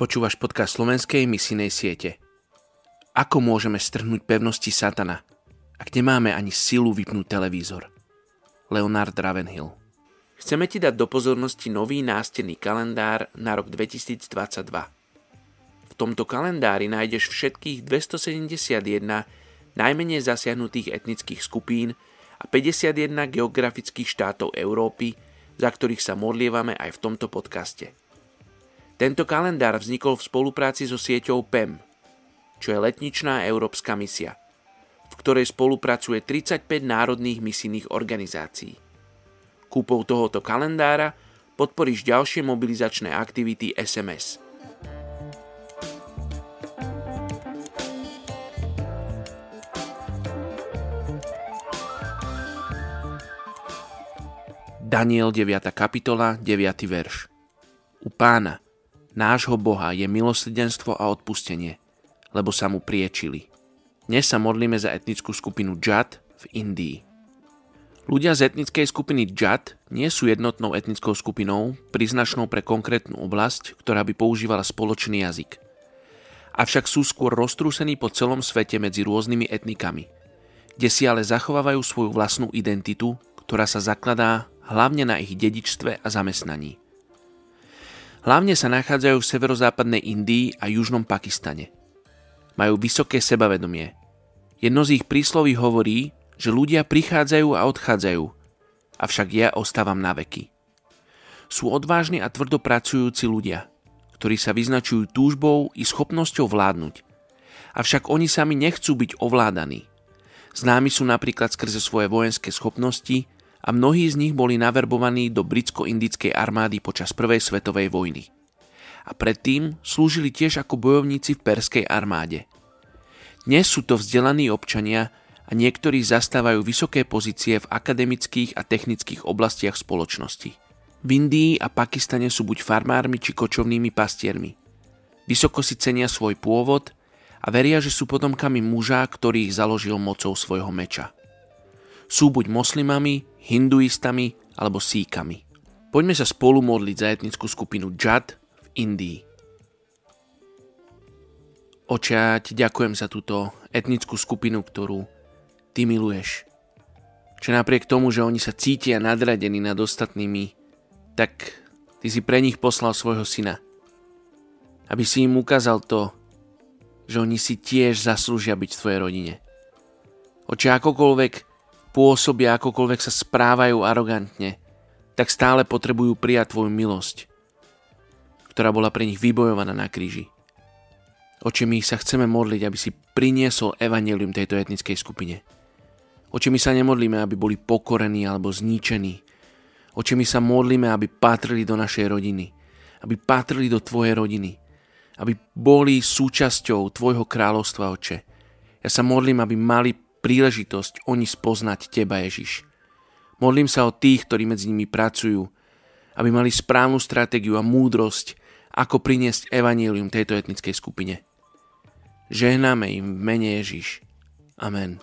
Počúvaš podcast slovenskej misijnej siete. Ako môžeme strhnúť pevnosti satana, ak nemáme ani silu vypnúť televízor? Leonard Ravenhill Chceme ti dať do pozornosti nový nástenný kalendár na rok 2022. V tomto kalendári nájdeš všetkých 271 najmenej zasiahnutých etnických skupín a 51 geografických štátov Európy, za ktorých sa modlievame aj v tomto podcaste. Tento kalendár vznikol v spolupráci so sieťou PEM, čo je letničná európska misia, v ktorej spolupracuje 35 národných misijných organizácií. Kúpou tohoto kalendára podporíš ďalšie mobilizačné aktivity SMS – Daniel 9. kapitola 9. verš. U pána, nášho Boha, je milosrdenstvo a odpustenie, lebo sa mu priečili. Dnes sa modlíme za etnickú skupinu Džad v Indii. Ľudia z etnickej skupiny Džad nie sú jednotnou etnickou skupinou, priznačnou pre konkrétnu oblasť, ktorá by používala spoločný jazyk. Avšak sú skôr roztrúsení po celom svete medzi rôznymi etnikami, kde si ale zachovávajú svoju vlastnú identitu, ktorá sa zakladá hlavne na ich dedičstve a zamestnaní. Hlavne sa nachádzajú v severozápadnej Indii a južnom Pakistane. Majú vysoké sebavedomie. Jedno z ich prísloví hovorí, že ľudia prichádzajú a odchádzajú, avšak ja ostávam na veky. Sú odvážni a tvrdopracujúci ľudia, ktorí sa vyznačujú túžbou i schopnosťou vládnuť. Avšak oni sami nechcú byť ovládaní. Známi sú napríklad skrze svoje vojenské schopnosti, a mnohí z nich boli naverbovaní do britsko-indickej armády počas Prvej svetovej vojny. A predtým slúžili tiež ako bojovníci v perskej armáde. Dnes sú to vzdelaní občania a niektorí zastávajú vysoké pozície v akademických a technických oblastiach spoločnosti. V Indii a Pakistane sú buď farmármi či kočovnými pastiermi. Vysoko si cenia svoj pôvod a veria, že sú potomkami muža, ktorý ich založil mocou svojho meča. Sú buď moslimami, hinduistami alebo síkami. Poďme sa spolu modliť za etnickú skupinu Džad v Indii. Oče, ti ďakujem za túto etnickú skupinu, ktorú ty miluješ. Čo napriek tomu, že oni sa cítia nadradení nad ostatnými, tak ty si pre nich poslal svojho syna. Aby si im ukázal to, že oni si tiež zaslúžia byť v tvojej rodine. Oče, akokoľvek pôsobia akokoľvek sa správajú arogantne, tak stále potrebujú prijať Tvoju milosť, ktorá bola pre nich vybojovaná na kríži. Oče, my sa chceme modliť, aby si priniesol evanelium tejto etnickej skupine. Oče, my sa nemodlíme, aby boli pokorení alebo zničení. Oče, my sa modlíme, aby patrili do našej rodiny. Aby patrili do Tvojej rodiny. Aby boli súčasťou Tvojho kráľovstva, Oče. Ja sa modlím, aby mali príležitosť oni spoznať Teba, Ježiš. Modlím sa o tých, ktorí medzi nimi pracujú, aby mali správnu stratégiu a múdrosť, ako priniesť evanílium tejto etnickej skupine. Žehnáme im v mene Ježiš. Amen.